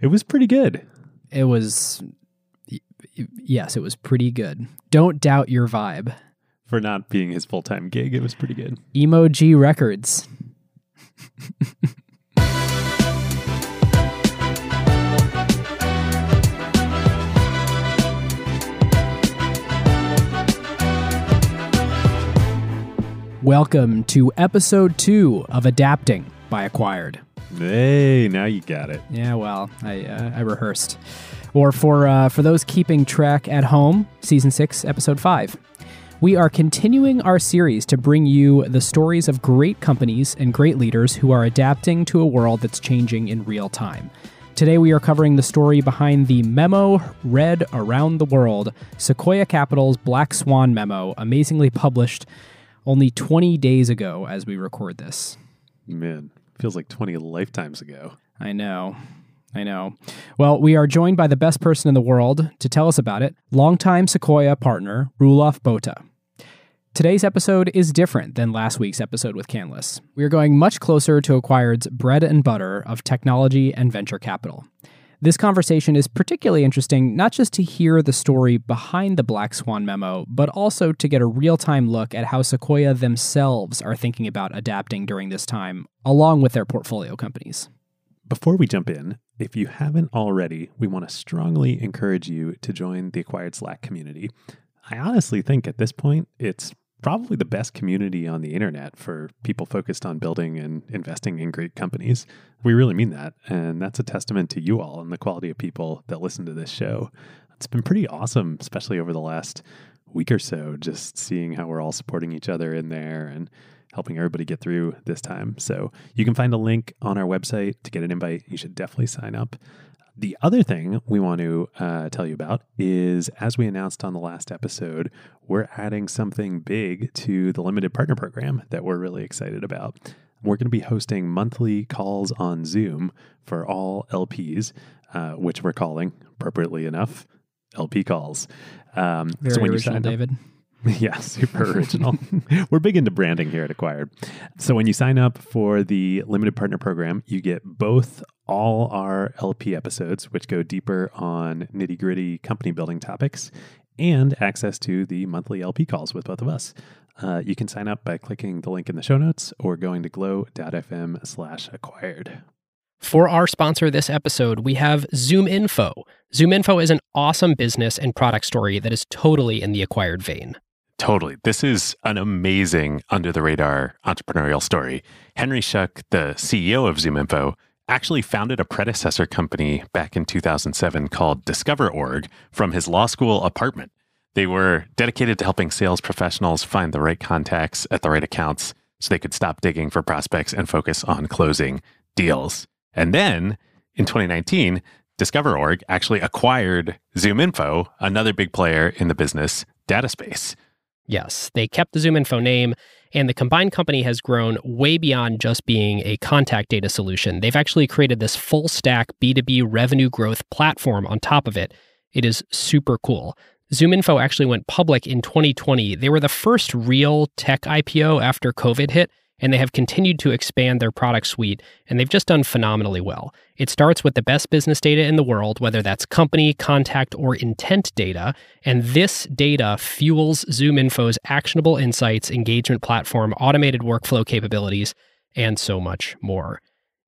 It was pretty good. It was, yes, it was pretty good. Don't doubt your vibe. For not being his full time gig, it was pretty good. Emoji Records. Welcome to episode two of Adapting by Acquired. Hey, now you got it. Yeah, well, I uh, I rehearsed. Or for uh, for those keeping track at home, season six, episode five. We are continuing our series to bring you the stories of great companies and great leaders who are adapting to a world that's changing in real time. Today, we are covering the story behind the memo read around the world Sequoia Capital's Black Swan memo, amazingly published only 20 days ago as we record this. Man, feels like 20 lifetimes ago. I know. I know. Well, we are joined by the best person in the world to tell us about it, longtime Sequoia partner, Roelof Botha. Today's episode is different than last week's episode with Canlis. We are going much closer to Acquired's bread and butter of technology and venture capital. This conversation is particularly interesting not just to hear the story behind the Black Swan memo, but also to get a real time look at how Sequoia themselves are thinking about adapting during this time, along with their portfolio companies. Before we jump in, if you haven't already, we want to strongly encourage you to join the Acquired Slack community. I honestly think at this point, it's probably the best community on the internet for people focused on building and investing in great companies. We really mean that. And that's a testament to you all and the quality of people that listen to this show. It's been pretty awesome, especially over the last week or so, just seeing how we're all supporting each other in there and helping everybody get through this time. So you can find a link on our website to get an invite. You should definitely sign up. The other thing we want to uh, tell you about is, as we announced on the last episode, we're adding something big to the limited partner program that we're really excited about. We're going to be hosting monthly calls on Zoom for all LPs, uh, which we're calling, appropriately enough, LP calls. Um, Very so when you original, sign up- David. yeah, super original. We're big into branding here at Acquired. So when you sign up for the limited partner program, you get both all our LP episodes, which go deeper on nitty gritty company building topics, and access to the monthly LP calls with both of us. Uh, you can sign up by clicking the link in the show notes or going to glow.fm slash acquired. For our sponsor this episode, we have Zoom Info. Zoom Info is an awesome business and product story that is totally in the acquired vein. Totally. This is an amazing under the radar entrepreneurial story. Henry Schuck, the CEO of ZoomInfo, actually founded a predecessor company back in 2007 called DiscoverOrg from his law school apartment. They were dedicated to helping sales professionals find the right contacts at the right accounts so they could stop digging for prospects and focus on closing deals. And then in 2019, DiscoverOrg actually acquired ZoomInfo, another big player in the business data space. Yes, they kept the ZoomInfo name, and the combined company has grown way beyond just being a contact data solution. They've actually created this full stack B2B revenue growth platform on top of it. It is super cool. ZoomInfo actually went public in 2020. They were the first real tech IPO after COVID hit, and they have continued to expand their product suite, and they've just done phenomenally well. It starts with the best business data in the world, whether that's company, contact, or intent data, and this data fuels ZoomInfo's actionable insights, engagement platform, automated workflow capabilities, and so much more.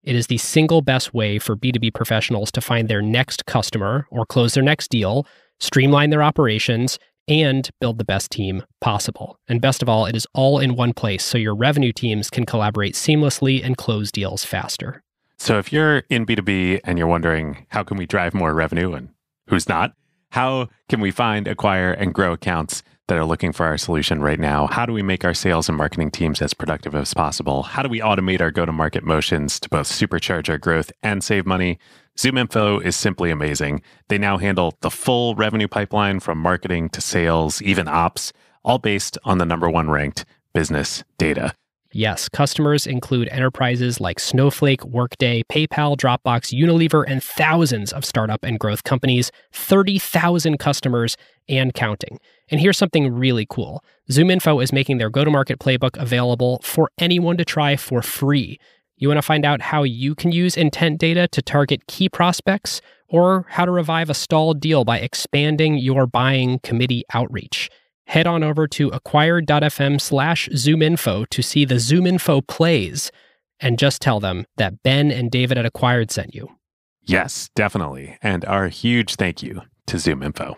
It is the single best way for B2B professionals to find their next customer or close their next deal, streamline their operations, and build the best team possible. And best of all, it is all in one place so your revenue teams can collaborate seamlessly and close deals faster. So if you're in B2B and you're wondering how can we drive more revenue and who's not, how can we find, acquire, and grow accounts that are looking for our solution right now? How do we make our sales and marketing teams as productive as possible? How do we automate our go to market motions to both supercharge our growth and save money? ZoomInfo is simply amazing. They now handle the full revenue pipeline from marketing to sales, even ops, all based on the number one ranked business data. Yes, customers include enterprises like Snowflake, Workday, PayPal, Dropbox, Unilever, and thousands of startup and growth companies, 30,000 customers and counting. And here's something really cool ZoomInfo is making their go to market playbook available for anyone to try for free. You want to find out how you can use intent data to target key prospects or how to revive a stalled deal by expanding your buying committee outreach. Head on over to acquired.fm slash zoominfo to see the ZoomInfo plays and just tell them that Ben and David at Acquired sent you. Yes, definitely. And our huge thank you to ZoomInfo.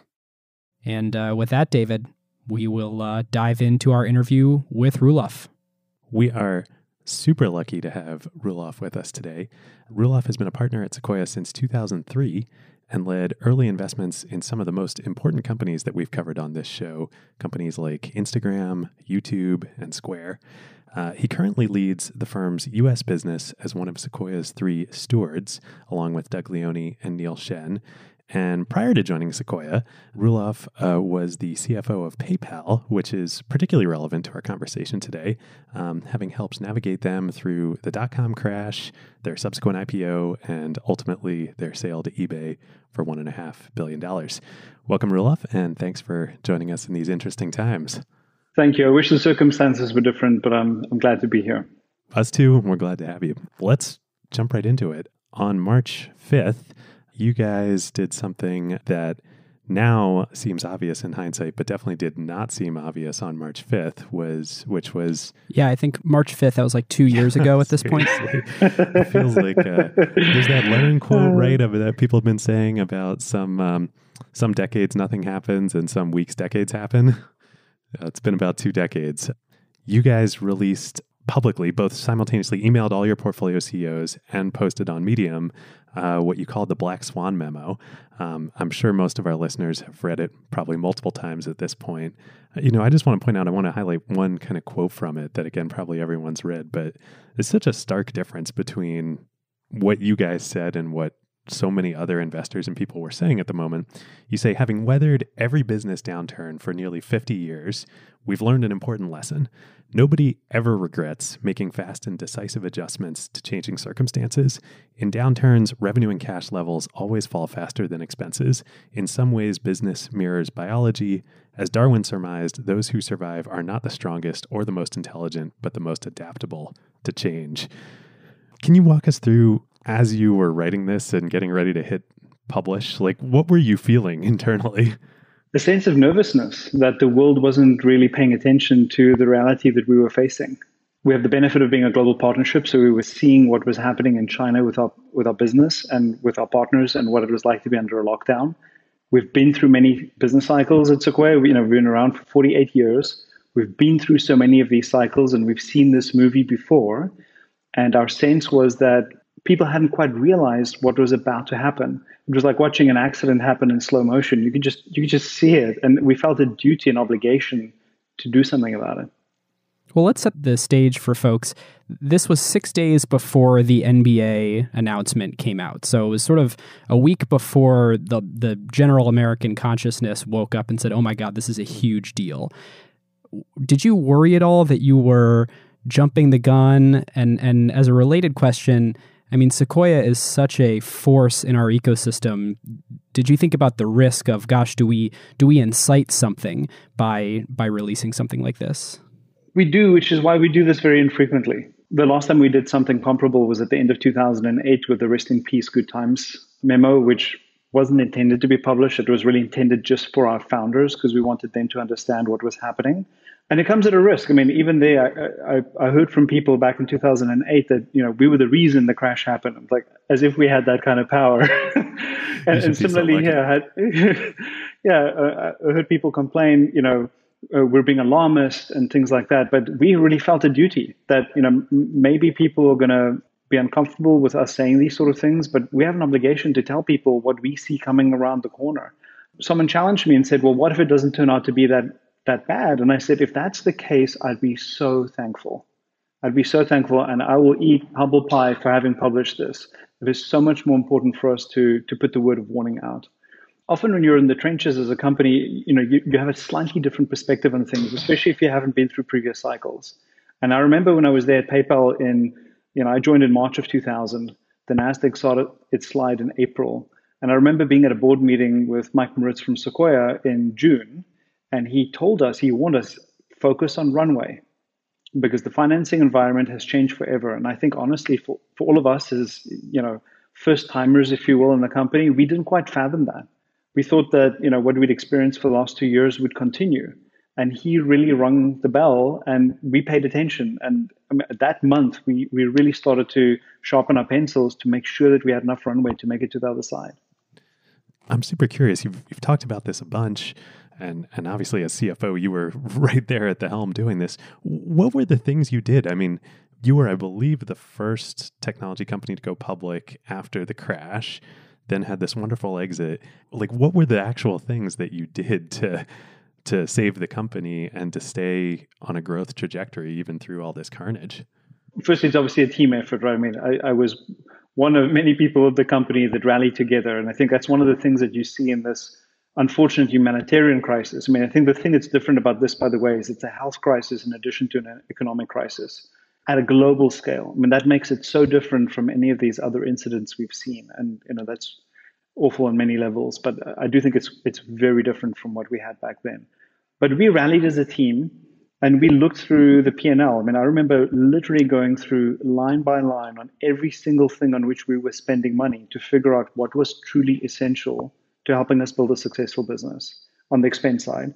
And uh, with that, David, we will uh, dive into our interview with Roelof. We are super lucky to have Roelof with us today. Roelof has been a partner at Sequoia since 2003 and led early investments in some of the most important companies that we've covered on this show, companies like Instagram, YouTube, and Square. Uh, he currently leads the firm's U.S. business as one of Sequoia's three stewards, along with Doug Leone and Neil Shen. And prior to joining Sequoia, Roelof uh, was the CFO of PayPal, which is particularly relevant to our conversation today, um, having helped navigate them through the dot com crash, their subsequent IPO, and ultimately their sale to eBay for $1.5 billion. Welcome, Roelof, and thanks for joining us in these interesting times. Thank you. I wish the circumstances were different, but I'm, I'm glad to be here. Us too. We're glad to have you. Let's jump right into it. On March 5th, you guys did something that now seems obvious in hindsight, but definitely did not seem obvious on March 5th, was which was Yeah, I think March 5th, that was like two years ago at this point. it feels like uh, there's that Lenin quote, right, of that people have been saying about some um, some decades nothing happens and some weeks decades happen. Uh, it's been about two decades. You guys released publicly, both simultaneously emailed all your portfolio CEOs and posted on Medium uh, what you called the Black Swan memo. Um, I'm sure most of our listeners have read it probably multiple times at this point. Uh, you know, I just want to point out, I want to highlight one kind of quote from it that, again, probably everyone's read, but it's such a stark difference between what you guys said and what so many other investors and people were saying at the moment. You say, having weathered every business downturn for nearly 50 years, we've learned an important lesson. Nobody ever regrets making fast and decisive adjustments to changing circumstances. In downturns, revenue and cash levels always fall faster than expenses. In some ways, business mirrors biology. As Darwin surmised, those who survive are not the strongest or the most intelligent, but the most adaptable to change. Can you walk us through as you were writing this and getting ready to hit publish? Like, what were you feeling internally? A sense of nervousness that the world wasn't really paying attention to the reality that we were facing. We have the benefit of being a global partnership, so we were seeing what was happening in China with our with our business and with our partners, and what it was like to be under a lockdown. We've been through many business cycles at Sequoia. We, you know, we've been around for 48 years. We've been through so many of these cycles, and we've seen this movie before. And our sense was that people hadn't quite realized what was about to happen. It was like watching an accident happen in slow motion. You could just you could just see it, and we felt a duty and obligation to do something about it. Well, let's set the stage for folks. This was six days before the NBA announcement came out. So it was sort of a week before the, the general American consciousness woke up and said, oh my God, this is a huge deal. Did you worry at all that you were jumping the gun? And, and as a related question, I mean, Sequoia is such a force in our ecosystem. Did you think about the risk of, gosh, do we do we incite something by by releasing something like this? We do, which is why we do this very infrequently. The last time we did something comparable was at the end of 2008 with the Rest in Peace Good Times memo, which wasn't intended to be published. It was really intended just for our founders because we wanted them to understand what was happening and it comes at a risk. I mean, even there, I, I, I, heard from people back in 2008 that you know we were the reason the crash happened. Like as if we had that kind of power. and, and similarly, yeah, had, yeah, uh, I heard people complain. You know, uh, we're being alarmist and things like that. But we really felt a duty that you know maybe people are going to be uncomfortable with us saying these sort of things, but we have an obligation to tell people what we see coming around the corner. Someone challenged me and said, "Well, what if it doesn't turn out to be that that bad. And I said, if that's the case, I'd be so thankful. I'd be so thankful, and I will eat humble pie for having published this. It is so much more important for us to to put the word of warning out. Often, when you're in the trenches as a company, you know you, you have a slightly different perspective on things, especially if you haven't been through previous cycles. And I remember when I was there at PayPal in, you know, I joined in March of 2000. The Nasdaq started its slide in April, and I remember being at a board meeting with Mike Moritz from Sequoia in June, and he told us he wanted us focus on runway. because the financing environment has changed forever. And I think honestly, for, for all of us as you know, first timers, if you will, in the company, we didn't quite fathom that. We thought that you know what we'd experienced for the last two years would continue. And he really rung the bell, and we paid attention. And that month, we we really started to sharpen our pencils to make sure that we had enough runway to make it to the other side. I'm super curious. You've, you've talked about this a bunch, and and obviously as CFO, you were right there at the helm doing this. What were the things you did? I mean, you were, I believe, the first technology company to go public after the crash. Then had this wonderful exit. Like, what were the actual things that you did to to save the company and to stay on a growth trajectory even through all this carnage? Firstly, it's obviously a team effort, right? I mean, I, I was one of many people at the company that rallied together. And I think that's one of the things that you see in this unfortunate humanitarian crisis. I mean, I think the thing that's different about this, by the way, is it's a health crisis in addition to an economic crisis at a global scale. I mean, that makes it so different from any of these other incidents we've seen. And, you know, that's awful on many levels, but I do think it's, it's very different from what we had back then. But we rallied as a team and we looked through the P&L. I mean, I remember literally going through line by line on every single thing on which we were spending money to figure out what was truly essential to helping us build a successful business on the expense side,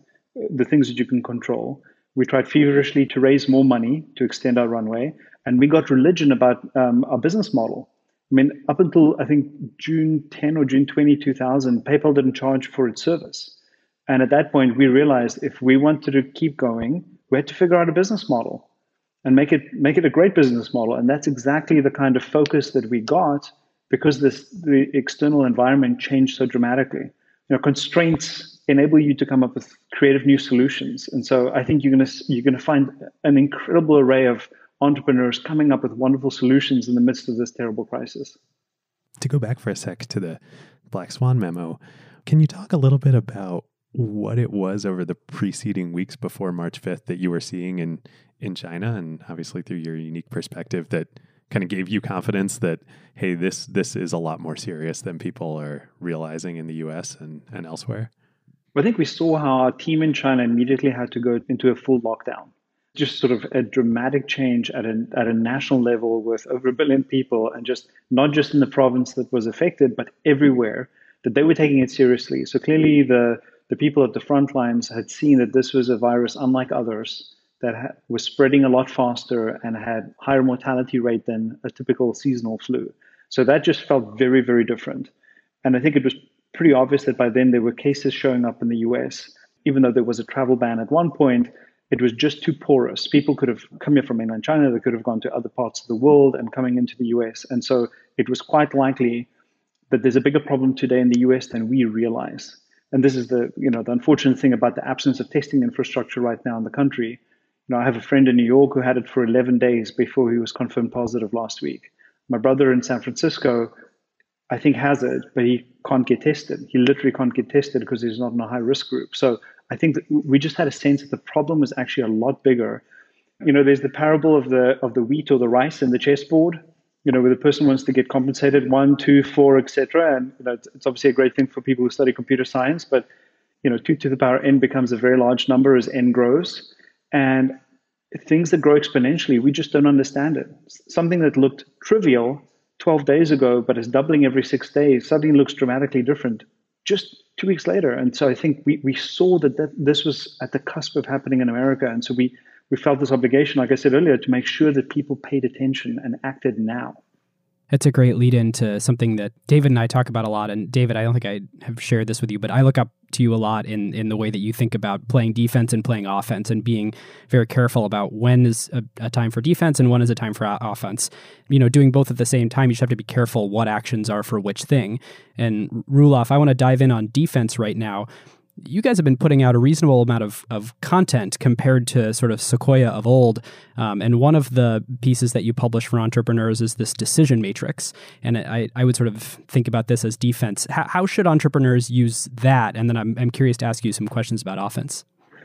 the things that you can control. We tried feverishly to raise more money to extend our runway, and we got religion about um, our business model. I mean, up until I think June 10 or June 20, 2000, PayPal didn't charge for its service. And at that point, we realized if we wanted to keep going, we had to figure out a business model and make it make it a great business model. And that's exactly the kind of focus that we got because this the external environment changed so dramatically. You know, constraints enable you to come up with creative new solutions. And so I think you're gonna you're gonna find an incredible array of entrepreneurs coming up with wonderful solutions in the midst of this terrible crisis. To go back for a sec to the Black Swan memo, can you talk a little bit about what it was over the preceding weeks before March 5th that you were seeing in in China and obviously through your unique perspective that kind of gave you confidence that hey this this is a lot more serious than people are realizing in the US and and elsewhere. I think we saw how our team in China immediately had to go into a full lockdown. Just sort of a dramatic change at a, at a national level with over a billion people, and just not just in the province that was affected, but everywhere, that they were taking it seriously. So clearly, the the people at the front lines had seen that this was a virus unlike others that ha- was spreading a lot faster and had higher mortality rate than a typical seasonal flu. So that just felt very, very different. And I think it was pretty obvious that by then there were cases showing up in the US. Even though there was a travel ban at one point, it was just too porous. People could have come here from mainland China, they could have gone to other parts of the world and coming into the US. And so it was quite likely that there's a bigger problem today in the US than we realize and this is the you know the unfortunate thing about the absence of testing infrastructure right now in the country. You know, I have a friend in New York who had it for 11 days before he was confirmed positive last week. My brother in San Francisco, I think, has it, but he can't get tested. He literally can't get tested because he's not in a high risk group. So I think that we just had a sense that the problem was actually a lot bigger. You know, there's the parable of the of the wheat or the rice in the chessboard you know, where the person wants to get compensated one, two, four, etc. And you know, it's, it's, obviously a great thing for people who study computer science, but you know, two to the power n becomes a very large number as n grows, and things that grow exponentially, we just don't understand it. Something that looked trivial 12 days ago, but is doubling every six days, suddenly looks dramatically different just two weeks later. And so I think we, we saw that, that this was at the cusp of happening in America. And so we we felt this obligation, like I said earlier, to make sure that people paid attention and acted now. It's a great lead into something that David and I talk about a lot. And David, I don't think I have shared this with you, but I look up to you a lot in, in the way that you think about playing defense and playing offense and being very careful about when is a, a time for defense and when is a time for offense. You know, doing both at the same time, you just have to be careful what actions are for which thing. And Roelof, I want to dive in on defense right now you guys have been putting out a reasonable amount of, of content compared to sort of Sequoia of old. Um, and one of the pieces that you publish for entrepreneurs is this decision matrix. And I, I would sort of think about this as defense. How, how should entrepreneurs use that? And then I'm, I'm curious to ask you some questions about offense.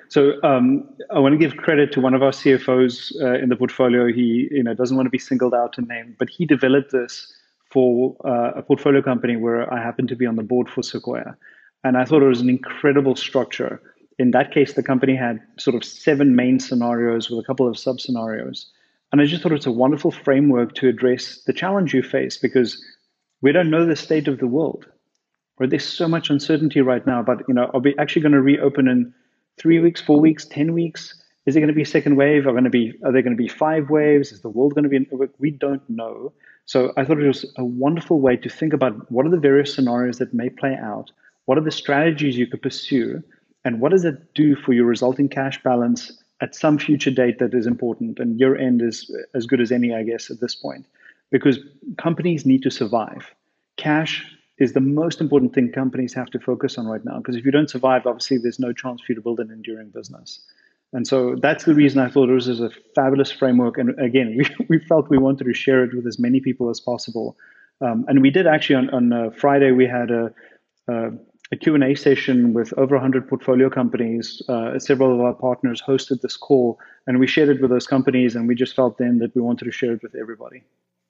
So um, I want to give credit to one of our CFOs uh, in the portfolio. He you know doesn't want to be singled out and named, but he developed this for uh, a portfolio company where I happen to be on the board for Sequoia. And I thought it was an incredible structure. in that case, the company had sort of seven main scenarios with a couple of sub scenarios. And I just thought it's a wonderful framework to address the challenge you face because we don't know the state of the world. Or there's so much uncertainty right now. But you know, are we actually going to reopen in three weeks, four weeks, ten weeks? Is it going to be second wave? Are going to be are there going to be five waves? Is the world going to be? We don't know. So I thought it was a wonderful way to think about what are the various scenarios that may play out. What are the strategies you could pursue? And what does it do for your resulting cash balance at some future date that is important? And your end is as good as any, I guess, at this point, because companies need to survive. Cash is the most important thing companies have to focus on right now. Because if you don't survive, obviously, there's no chance for you to build an enduring business. And so that's the reason I thought it was a fabulous framework. And again, we, we felt we wanted to share it with as many people as possible. Um, and we did actually on, on uh, Friday, we had a, a a Q&A session with over 100 portfolio companies. Uh, several of our partners hosted this call, and we shared it with those companies, and we just felt then that we wanted to share it with everybody.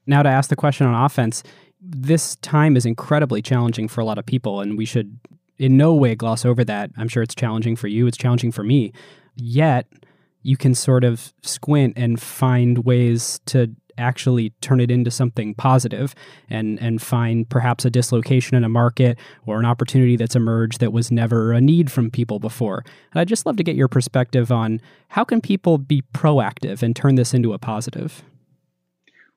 Now, to ask the question on offense, this time is incredibly challenging for a lot of people, and we should in no way gloss over that. I'm sure it's challenging for you, it's challenging for me. Yet, you can sort of squint and find ways to actually turn it into something positive and and find perhaps a dislocation in a market or an opportunity that's emerged that was never a need from people before. And I'd just love to get your perspective on how can people be proactive and turn this into a positive.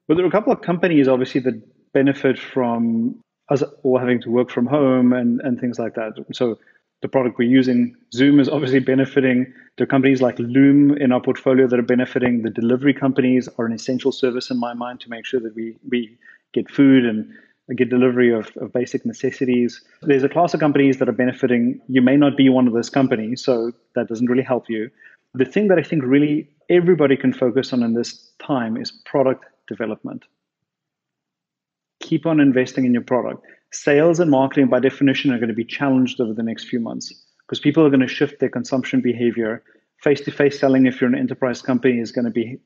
Well, there are a couple of companies obviously that benefit from us all having to work from home and, and things like that. So the product we're using. Zoom is obviously benefiting. There are companies like Loom in our portfolio that are benefiting. The delivery companies are an essential service in my mind to make sure that we, we get food and get delivery of, of basic necessities. There's a class of companies that are benefiting. You may not be one of those companies, so that doesn't really help you. The thing that I think really everybody can focus on in this time is product development. Keep on investing in your product sales and marketing by definition are going to be challenged over the next few months because people are going to shift their consumption behavior. Face to face selling, if you're an enterprise company, is going to be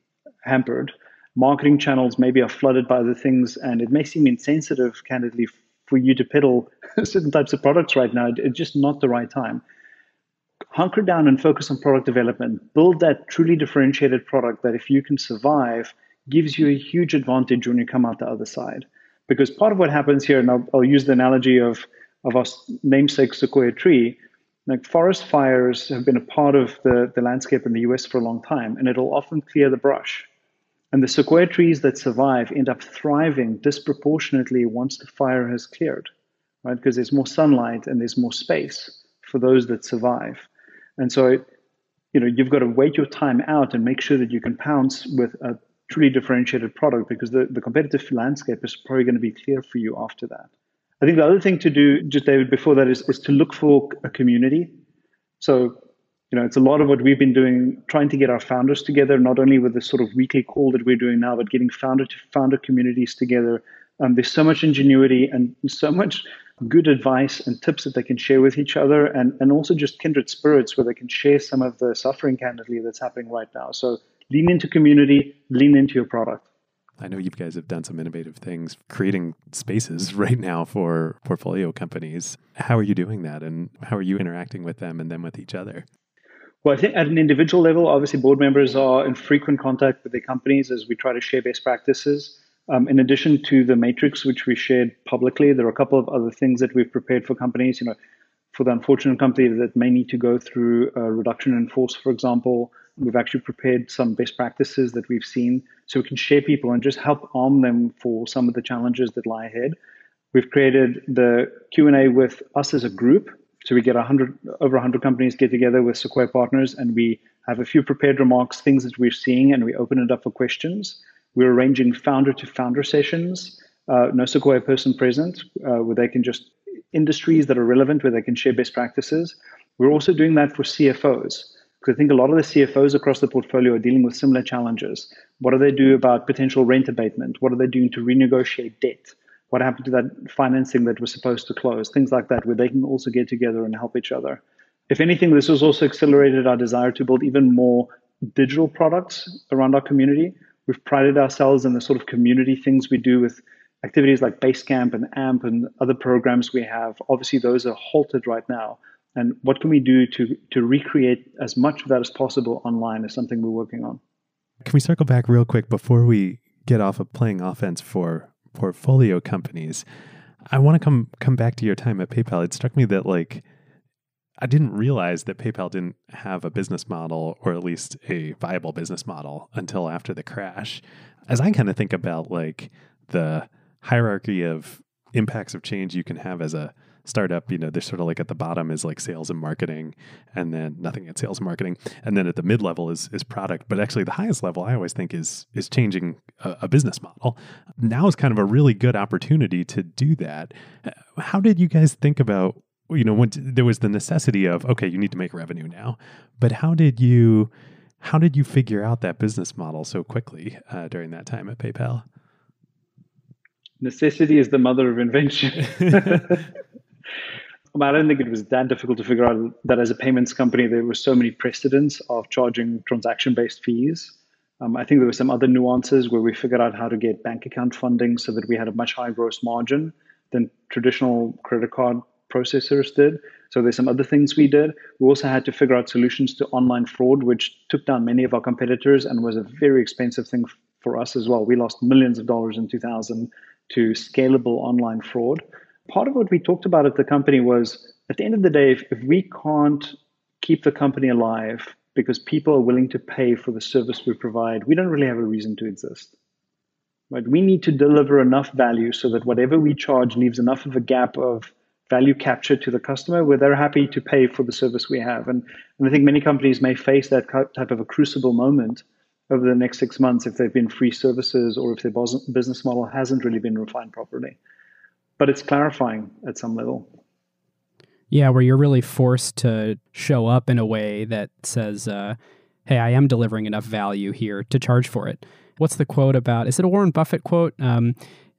hampered. Marketing channels maybe are flooded by other things, and it may seem insensitive, candidly, for you to peddle certain types of products right now. It's just not the right time. Hunker down and focus on product development. Build that truly differentiated product that, if you can survive, gives you a huge advantage when you come out the other side. Because part of what happens here, and I'll, I'll use the analogy of, of our namesake sequoia tree, like forest fires have been a part of the, the landscape in the US for a long time, and it'll often clear the brush. And the sequoia trees that survive end up thriving disproportionately once the fire has cleared, right? Because there's more sunlight and there's more space for those that survive. And so, you know, you've got to wait your time out and make sure that you can pounce with a truly differentiated product because the, the competitive landscape is probably going to be clear for you after that. I think the other thing to do, just David, before that is, is to look for a community. So, you know, it's a lot of what we've been doing, trying to get our founders together, not only with the sort of weekly call that we're doing now, but getting founder to founder communities together. Um, there's so much ingenuity and so much good advice and tips that they can share with each other, and, and also just kindred spirits where they can share some of the suffering candidly that's happening right now. So lean into community, lean into your product. I know you guys have done some innovative things creating spaces right now for portfolio companies. How are you doing that and how are you interacting with them and then with each other? Well, I think at an individual level, obviously board members are in frequent contact with their companies as we try to share best practices. Um, in addition to the matrix, which we shared publicly, there are a couple of other things that we've prepared for companies. You know, for the unfortunate company that may need to go through a reduction in force, for example, we've actually prepared some best practices that we've seen so we can share people and just help arm them for some of the challenges that lie ahead. We've created the Q&A with us as a group. So we get 100, over 100 companies get together with Sequoia partners and we have a few prepared remarks, things that we're seeing, and we open it up for questions. We're arranging founder to founder sessions, uh, no Sequoia person present, uh, where they can just, industries that are relevant, where they can share best practices. We're also doing that for CFOs. Because I think a lot of the CFOs across the portfolio are dealing with similar challenges. What do they do about potential rent abatement? What are they doing to renegotiate debt? What happened to that financing that was supposed to close? Things like that, where they can also get together and help each other. If anything, this has also accelerated our desire to build even more digital products around our community. We've prided ourselves in the sort of community things we do with activities like Basecamp and AMP and other programs we have. Obviously, those are halted right now and what can we do to to recreate as much of that as possible online is something we're working on. Can we circle back real quick before we get off of playing offense for portfolio companies? I want to come come back to your time at PayPal. It struck me that like I didn't realize that PayPal didn't have a business model or at least a viable business model until after the crash. As I kind of think about like the hierarchy of impacts of change you can have as a startup, you know, they're sort of like at the bottom is like sales and marketing, and then nothing at sales and marketing, and then at the mid level is is product. But actually, the highest level I always think is is changing a, a business model. Now is kind of a really good opportunity to do that. How did you guys think about? You know, when there was the necessity of okay, you need to make revenue now, but how did you how did you figure out that business model so quickly uh, during that time at PayPal? Necessity is the mother of invention. I don't think it was that difficult to figure out that as a payments company, there were so many precedents of charging transaction based fees. Um, I think there were some other nuances where we figured out how to get bank account funding so that we had a much higher gross margin than traditional credit card processors did. So there's some other things we did. We also had to figure out solutions to online fraud, which took down many of our competitors and was a very expensive thing for us as well. We lost millions of dollars in 2000 to scalable online fraud part of what we talked about at the company was at the end of the day, if, if we can't keep the company alive because people are willing to pay for the service we provide, we don't really have a reason to exist. Right? We need to deliver enough value so that whatever we charge leaves enough of a gap of value capture to the customer where they're happy to pay for the service we have. And, and I think many companies may face that type of a crucible moment over the next six months if they've been free services or if their business model hasn't really been refined properly but it's clarifying at some level. Yeah, where you're really forced to show up in a way that says, uh, hey, I am delivering enough value here to charge for it. What's the quote about? Is it a Warren Buffett quote? Um,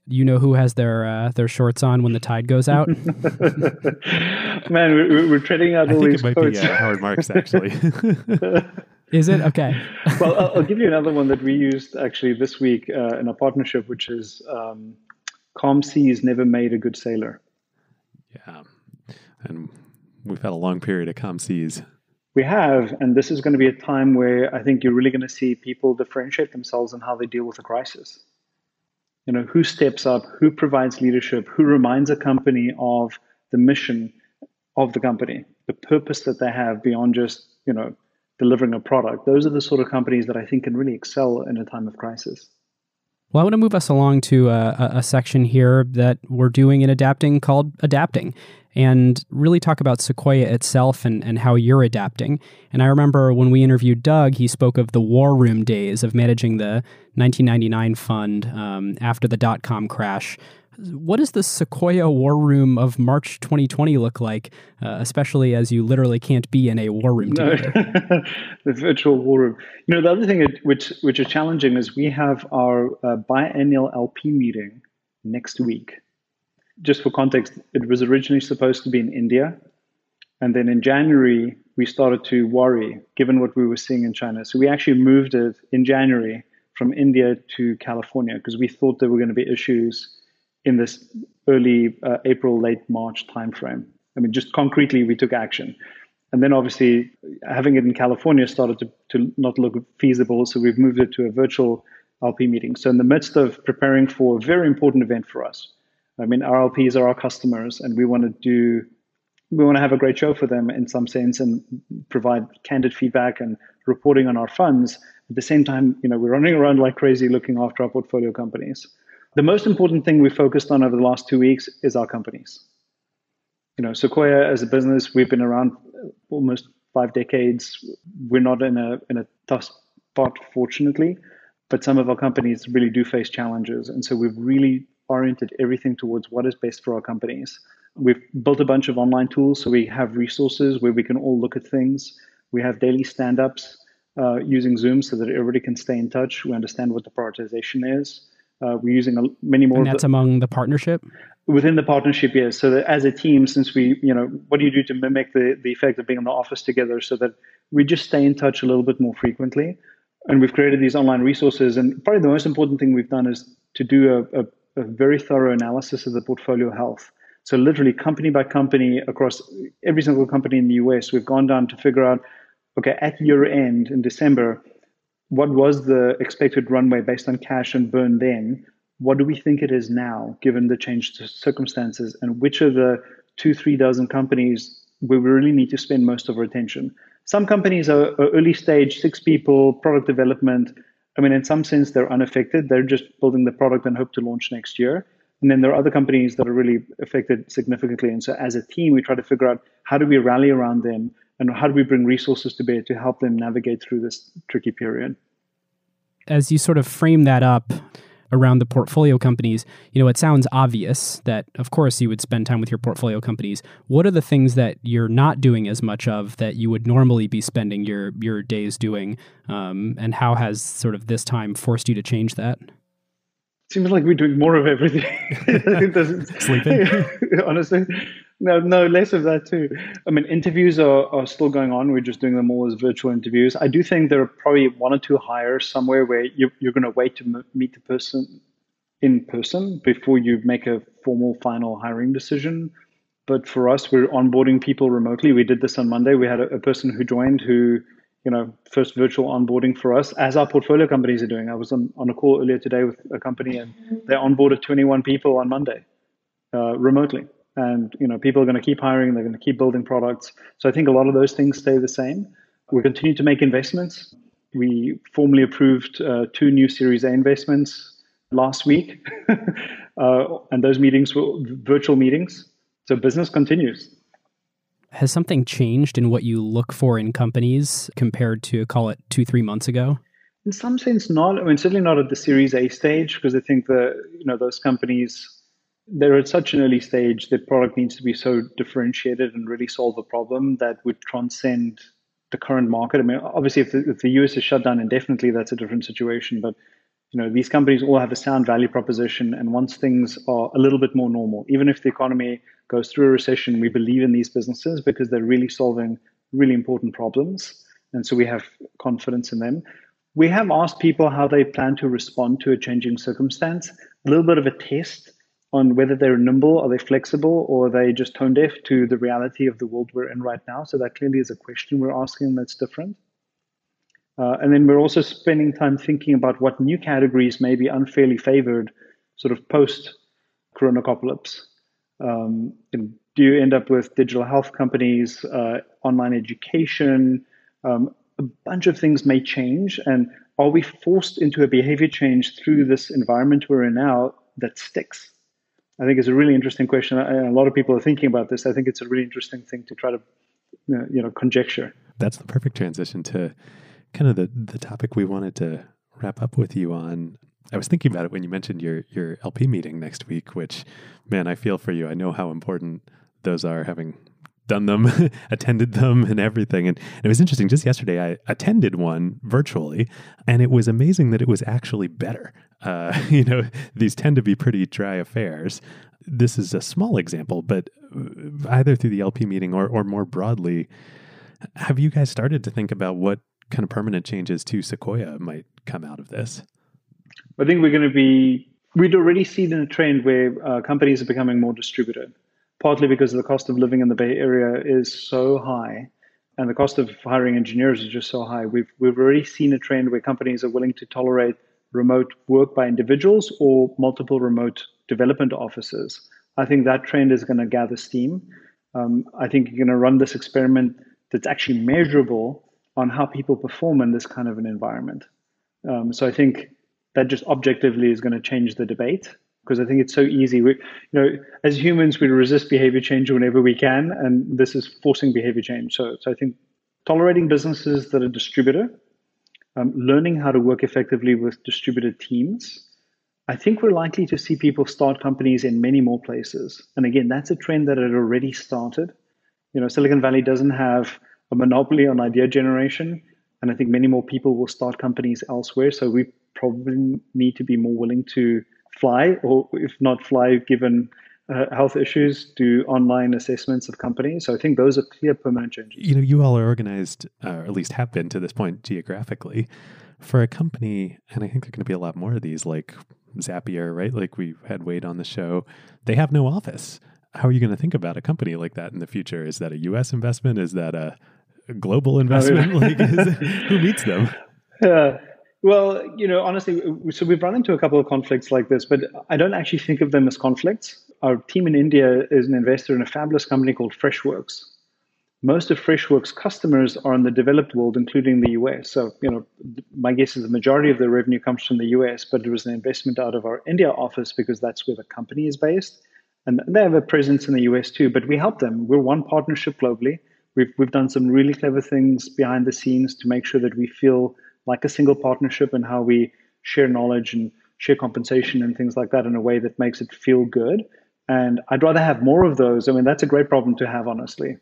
you know who has their uh, their shorts on when the tide goes out? Man, we're, we're treading out I all think these it might quotes. be uh, Howard Marks, actually. Is it okay? well, I'll, I'll, give you another one that we used actually this week uh, in a partnership, which is um, calm seas never made a good sailor. Yeah. And we've had a long period of calm seas. We have, and this is going to be a time where I think you're really going to see people differentiate themselves in how they deal with a crisis. You know, who steps up, who provides leadership, who reminds a company of the mission of the company, the purpose that they have beyond just, you know, delivering a product. Those are the sort of companies that I think can really excel in a time of crisis. Well, I want to move us along to uh, a, a, section here that we're doing in adapting called Adapting and really talk about Sequoia itself and, and how you're adapting. And I remember when we interviewed Doug, he spoke of the war room days of managing the 1999 fund um, after the dot com crash what does the Sequoia War Room of March 2020 look like, uh, especially as you literally can't be in a war room? No. the virtual war room. You know, the other thing which which is challenging is we have our uh, biannual LP meeting next week. Just for context, it was originally supposed to be in India, and then in January we started to worry, given what we were seeing in China. So we actually moved it in January from India to California because we thought there were going to be issues in this early uh, April, late March timeframe. I mean, just concretely, we took action. And then obviously, having it in California started to, to not look feasible. So we've moved it to a virtual LP meeting. So, in the midst of preparing for a very important event for us, I mean, RLPs are our customers, and we want to do, we want to have a great show for them in some sense and provide candid feedback and reporting on our funds. At the same time, you know, we're running around like crazy looking after our portfolio companies. The most important thing we focused on over the last two weeks is our companies. You know, Sequoia as a business, we've been around almost five decades. We're not in a in a tough spot, fortunately, but some of our companies really do face challenges, and so we've really oriented everything towards what is best for our companies. We've built a bunch of online tools, so we have resources where we can all look at things. We have daily stand-ups uh, using Zoom so that everybody can stay in touch. We understand what the prioritization is. Uh, we're using a, many more. And that's the, among the partnership. Within the partnership, yes. So that as a team, since we, you know, what do you do to mimic the the effect of being in the office together, so that we just stay in touch a little bit more frequently. And we've created these online resources. And probably the most important thing we've done is to do a, a, a very thorough analysis of the portfolio health. So, literally, company by company, across every single company in the US, we've gone down to figure out okay, at year end in December, what was the expected runway based on cash and burn then? What do we think it is now, given the changed circumstances? And which of the two, three dozen companies we really need to spend most of our attention? Some companies are, are early stage, six people, product development. I mean, in some sense, they're unaffected. They're just building the product and hope to launch next year. And then there are other companies that are really affected significantly. And so, as a team, we try to figure out how do we rally around them and how do we bring resources to bear to help them navigate through this tricky period. As you sort of frame that up, around the portfolio companies, you know, it sounds obvious that, of course, you would spend time with your portfolio companies. What are the things that you're not doing as much of that you would normally be spending your your days doing? Um, and how has sort of this time forced you to change that? Seems like we're doing more of everything. Sleeping, honestly. No, no, less of that too. I mean, interviews are, are still going on. We're just doing them all as virtual interviews. I do think there are probably one or two hires somewhere where you're, you're going to wait to meet the person in person before you make a formal final hiring decision. But for us, we're onboarding people remotely. We did this on Monday. We had a, a person who joined who, you know, first virtual onboarding for us, as our portfolio companies are doing. I was on, on a call earlier today with a company and they onboarded 21 people on Monday uh, remotely and you know people are going to keep hiring they're going to keep building products. So i think a lot of those things stay the same. We continue to make investments. We formally approved uh, two new series a investments last week. Uh, and those meetings were virtual meetings. So business continues. Has something changed in what you look for in companies compared to call it two three months ago? In some sense not i mean certainly not at the series a stage because i think the you know those companies they're at such an early stage the product needs to be so differentiated and really solve a problem that would transcend the current market. I mean, obviously, if the, if the US is shut down indefinitely, that's a different situation. But you know, these companies all have a sound value proposition, and once things are a little bit more normal, even if the economy goes through a recession, we believe in these businesses because they're really solving really important problems, and so we have confidence in them. We have asked people how they plan to respond to a changing circumstance. A little bit of a test on whether they're nimble, are they flexible, or are they just tone deaf to the reality of the world we're in right now? So that clearly is a question we're asking that's different. Uh, and then we're also spending time thinking about what new categories may be unfairly favored, sort of post coronacopalypse. Um, do you end up with digital health companies, uh, online education? Um, a bunch of things may change. And are we forced into a behavior change through this environment we're in now that sticks? I think it's a really interesting question. and A lot of people are thinking about this. I think it's a really interesting thing to try to, you know, conjecture. That's the perfect transition to kind of the the topic we wanted to wrap up with you on. I was thinking about it when you mentioned your your LP meeting next week, which, man, I feel for you. I know how important those are, having done them, attended them, and everything. And it was interesting. Just yesterday, I attended one virtually, and it was amazing that it was actually better. Uh, you know, these tend to be pretty dry affairs. This is a small example, but uh, either through the LP meeting or, or more broadly, have you guys started to think about what kind of permanent changes to Sequoia might come out of this? I think we're going to be, we'd already seen a trend where uh, companies are becoming more distributed, partly because the cost of living in the Bay Area is so high and the cost of hiring engineers is just so high. We've, we've already seen a trend where companies are willing to tolerate remote work by individuals or multiple remote development offices. I think that trend is going to gather steam. Um, I think you're going to run this experiment that's actually measurable on how people perform in this kind of an environment. Um, so I think that just objectively is going to change the debate because I think it's so easy. We, you know, as humans, we resist behavior change whenever we can, and this is forcing behavior change. So, so I think tolerating businesses that are distributor um, learning how to work effectively with distributed teams, I think we're likely to see people start companies in many more places. And again, that's a trend that had already started. You know, Silicon Valley doesn't have a monopoly on idea generation. And I think many more people will start companies elsewhere. So we probably need to be more willing to fly, or if not fly, given uh, health issues, do online assessments of companies. So I think those are clear permanent changes. You know, you all are organized, uh, or at least have been to this point geographically. For a company, and I think there are going to be a lot more of these, like Zapier, right? Like we had Wade on the show. They have no office. how are you going to think about a company like that in the future? Is that a U.S. investment? Is that a, global investment? like, is, who meets them? Uh, well, you know, honestly, so we've run into a couple of conflicts like this, but I don't actually think of them as conflicts. Our team in India is an investor in a fabulous company called Freshworks. Most of Freshworks' customers are in the developed world, including the US. So, you know, my guess is the majority of the revenue comes from the US, but it was an investment out of our India office because that's where the company is based. And they have a presence in the US too, but we help them. We're one partnership globally. We've, we've done some really clever things behind the scenes to make sure that we feel like a single partnership and how we share knowledge and share compensation and things like that in a way that makes it feel good. And I'd rather have more of those. I mean, that's a great problem to have, honestly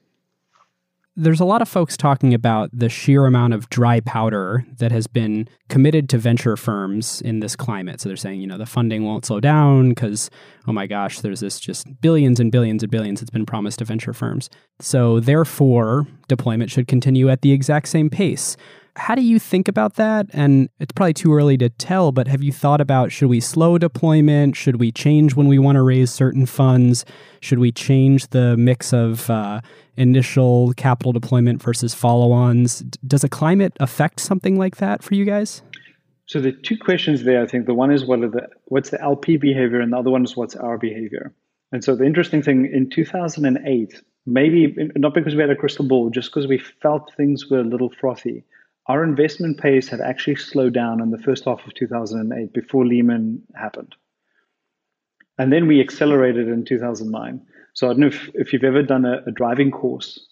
there's a lot of folks talking about the sheer amount of dry powder that has been committed to venture firms in this climate. So they're saying, you know, the funding won't slow down because, oh my gosh, there's this just billions and billions and billions that's been promised to venture firms. So therefore, deployment should continue at the exact same pace. How do you think about that? And it's probably too early to tell, but have you thought about should we slow deployment? Should we change when we want to raise certain funds? Should we change the mix of uh, initial capital deployment versus follow ons? Does a climate affect something like that for you guys? So the two questions there, I think the one is what are the what's the LP behavior, and the other one is what's our behavior. And so the interesting thing in 2008, maybe not because we had a crystal ball, just because we felt things were a little frothy our investment pace had actually slowed down in the first half of 2008 before Lehman happened. And then we accelerated in 2009. So I don't know if, if you've ever done a, a driving course,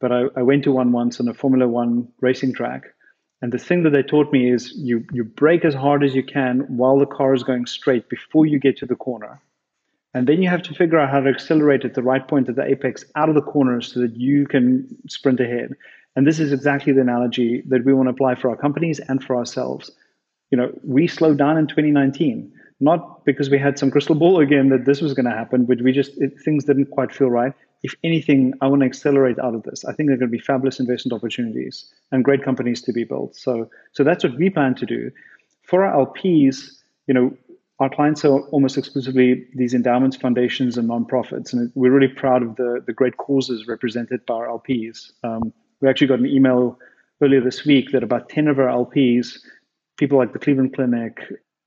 but I, I, went to one once on a Formula One racing track. And the thing that they taught me is you, you brake as hard as you can while the car is going straight before you get to the corner. And then you have to figure out how to accelerate at the right point at the apex out of the corner so that you can sprint ahead. And this is exactly the analogy that we want to apply for our companies and for ourselves. You know, we slowed down in 2019, not because we had some crystal ball again that this was going to happen, but we just it, things didn't quite feel right. If anything, I want to accelerate out of this. I think there are going to be fabulous investment opportunities and great companies to be built. So, so that's what we plan to do. For our LPs, you know, our clients are almost exclusively these endowments, foundations, and nonprofits, and we're really proud of the the great causes represented by our LPs. Um, we actually got an email earlier this week that about 10 of our LPs, people like the Cleveland Clinic,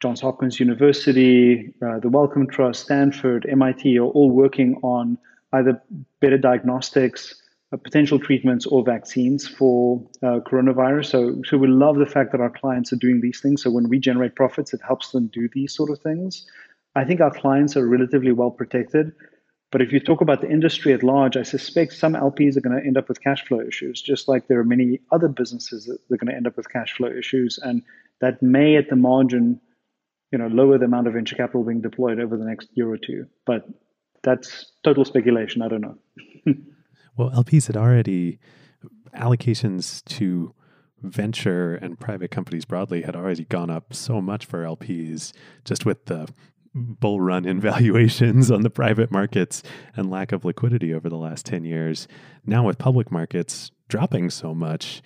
Johns Hopkins University, uh, the Wellcome Trust, Stanford, MIT are all working on either better diagnostics, uh, potential treatments, or vaccines for uh, coronavirus. So, so we love the fact that our clients are doing these things. So when we generate profits, it helps them do these sort of things. I think our clients are relatively well protected. But if you talk about the industry at large, I suspect some LPs are going to end up with cash flow issues, just like there are many other businesses that are going to end up with cash flow issues. And that may, at the margin, you know, lower the amount of venture capital being deployed over the next year or two. But that's total speculation. I don't know. well, LPs had already allocations to venture and private companies broadly had already gone up so much for LPs just with the bull run in valuations on the private markets and lack of liquidity over the last 10 years. Now, with public markets dropping so much,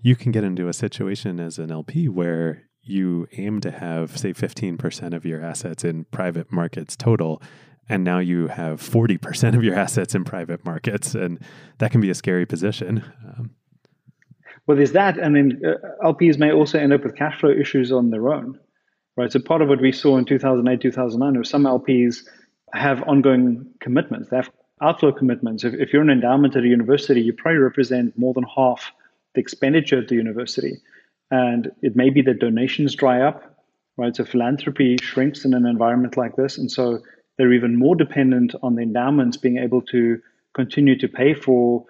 you can get into a situation as an LP where you aim to have, say, 15% of your assets in private markets total. And now you have 40% of your assets in private markets. And that can be a scary position. Um, well, there's that. And then uh, LPs may also end up with cash flow issues on their own right? So part of what we saw in 2008, 2009 was some LPs have ongoing commitments. They have outflow commitments. If, if you're an endowment at a university, you probably represent more than half the expenditure at the university. And it may be that donations dry up, right? So philanthropy shrinks in an environment like this. And so they're even more dependent on the endowments being able to continue to pay for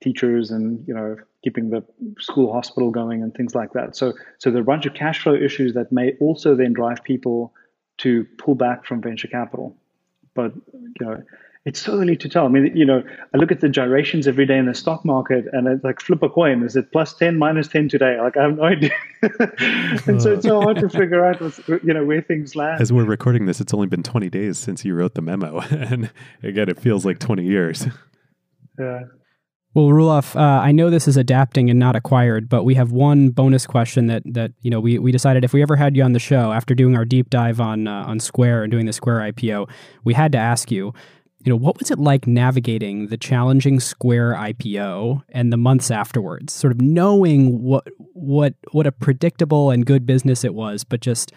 teachers and you know keeping the school hospital going and things like that. So so there are a bunch of cash flow issues that may also then drive people to pull back from venture capital. But you know, it's so early to tell. I mean, you know, I look at the gyrations every day in the stock market and it's like flip a coin. Is it plus 10, minus 10 today? Like I have no idea. and so it's so hard to figure out you know, where things land. As we're recording this, it's only been 20 days since you wrote the memo. and again, it feels like 20 years. Yeah. Well, Roelof, uh, I know this is adapting and not acquired, but we have one bonus question that that you know we, we decided if we ever had you on the show after doing our deep dive on uh, on Square and doing the Square IPO, we had to ask you. you know, what was it like navigating the challenging Square IPO and the months afterwards, sort of knowing what what what a predictable and good business it was, but just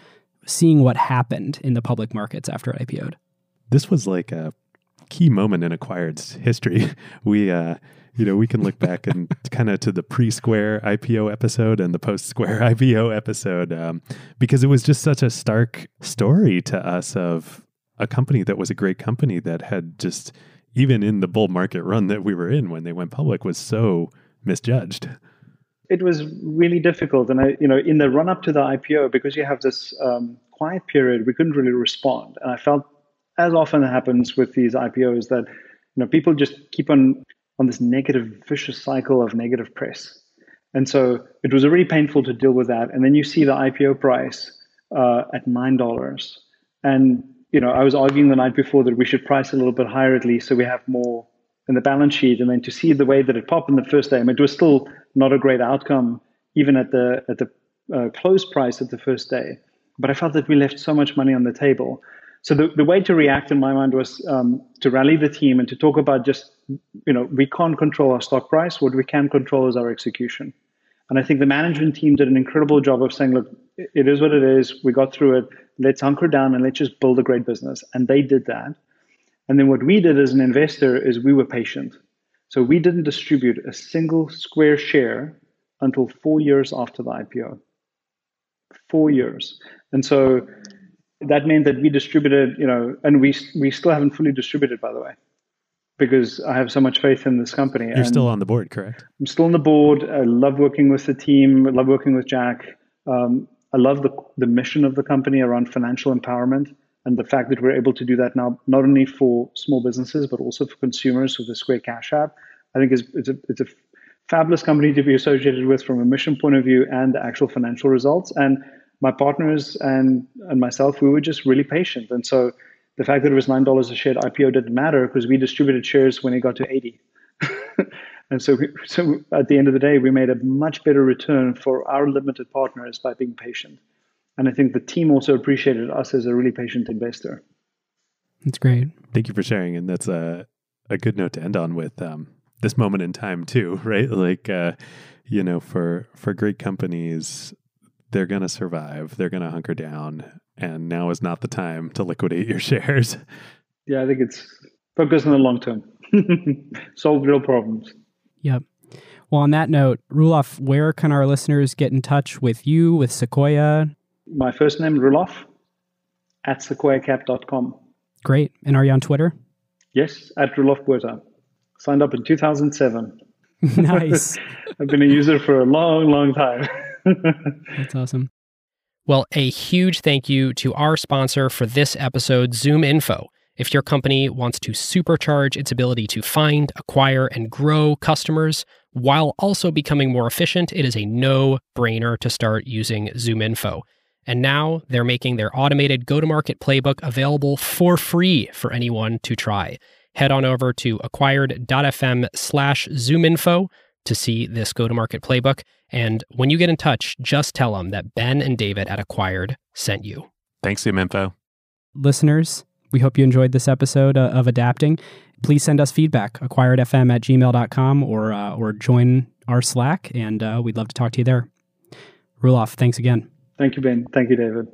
seeing what happened in the public markets after it IPO'd? This was like a key moment in Acquired's history. We uh you know, we can look back and kind of to the pre-Square IPO episode and the post-Square IPO episode um, because it was just such a stark story to us of a company that was a great company that had just even in the bull market run that we were in when they went public was so misjudged. It was really difficult, and I, you know, in the run up to the IPO, because you have this um, quiet period, we couldn't really respond, and I felt, as often happens with these IPOs, that you know people just keep on on this negative vicious cycle of negative press, and so it was really painful to deal with that. And then you see the IPO price uh, at nine dollars, and you know, I was arguing the night before that we should price a little bit higher at least so we have more in the balance sheet. And then to see the way that it popped in the first day, I mean, it was still not a great outcome, even at the at the uh, close price at the first day. But I felt that we left so much money on the table. So the, the way to react in my mind was um, to rally the team and to talk about just, you know, we can't control our stock price. What we can control is our execution. And I think the management team did an incredible job of saying, look, it is what it is. We got through it. Let's hunker down and let's just build a great business. And they did that. And then what we did as an investor is we were patient. So we didn't distribute a single square share until four years after the IPO. Four years. And so that meant that we distributed, you know, and we we still haven't fully distributed, by the way because I have so much faith in this company. You're and still on the board, correct? I'm still on the board. I love working with the team. I love working with Jack. Um, I love the the mission of the company around financial empowerment and the fact that we're able to do that now, not only for small businesses but also for consumers with the Square Cash App. I think it's, it's a it's a fabulous company to be associated with from a mission point of view and the actual financial results. And my partners and and myself, we were just really patient, and so the fact that it was nine dollars a share at IPO didn't matter because we distributed shares when it got to eighty. and so, we, so at the end of the day, we made a much better return for our limited partners by being patient. And I think the team also appreciated us as a really patient investor. That's great. Thank you for sharing, and that's a a good note to end on with um, this moment in time too, right? Like, uh, you know, for for great companies, they're going to survive. They're going to hunker down and now is not the time to liquidate your shares. Yeah, I think it's focus on the long term, solve real problems. Yep. Well, on that note, Roelof, where can our listeners get in touch with you, with Sequoia? My first name, Roelof, at sequoiacap.com. Great. And are you on Twitter? Yes, at Roelof Botha. Signed up in 2007. nice. I've been a user for a long, long time. That's awesome. Well, a huge thank you to our sponsor for this episode, ZoomInfo. If your company wants to supercharge its ability to find, acquire, and grow customers while also becoming more efficient, it is a no brainer to start using ZoomInfo. And now they're making their automated go to market playbook available for free for anyone to try. Head on over to acquired.fm slash zoominfo to see this go to market playbook. And when you get in touch, just tell them that Ben and David at Acquired sent you. Thanks, ZoomInfo. Listeners, we hope you enjoyed this episode uh, of Adapting. Please send us feedback, acquiredfm at gmail.com or, uh, or join our Slack, and uh, we'd love to talk to you there. Roelof, thanks again. Thank you, Ben. Thank you, David.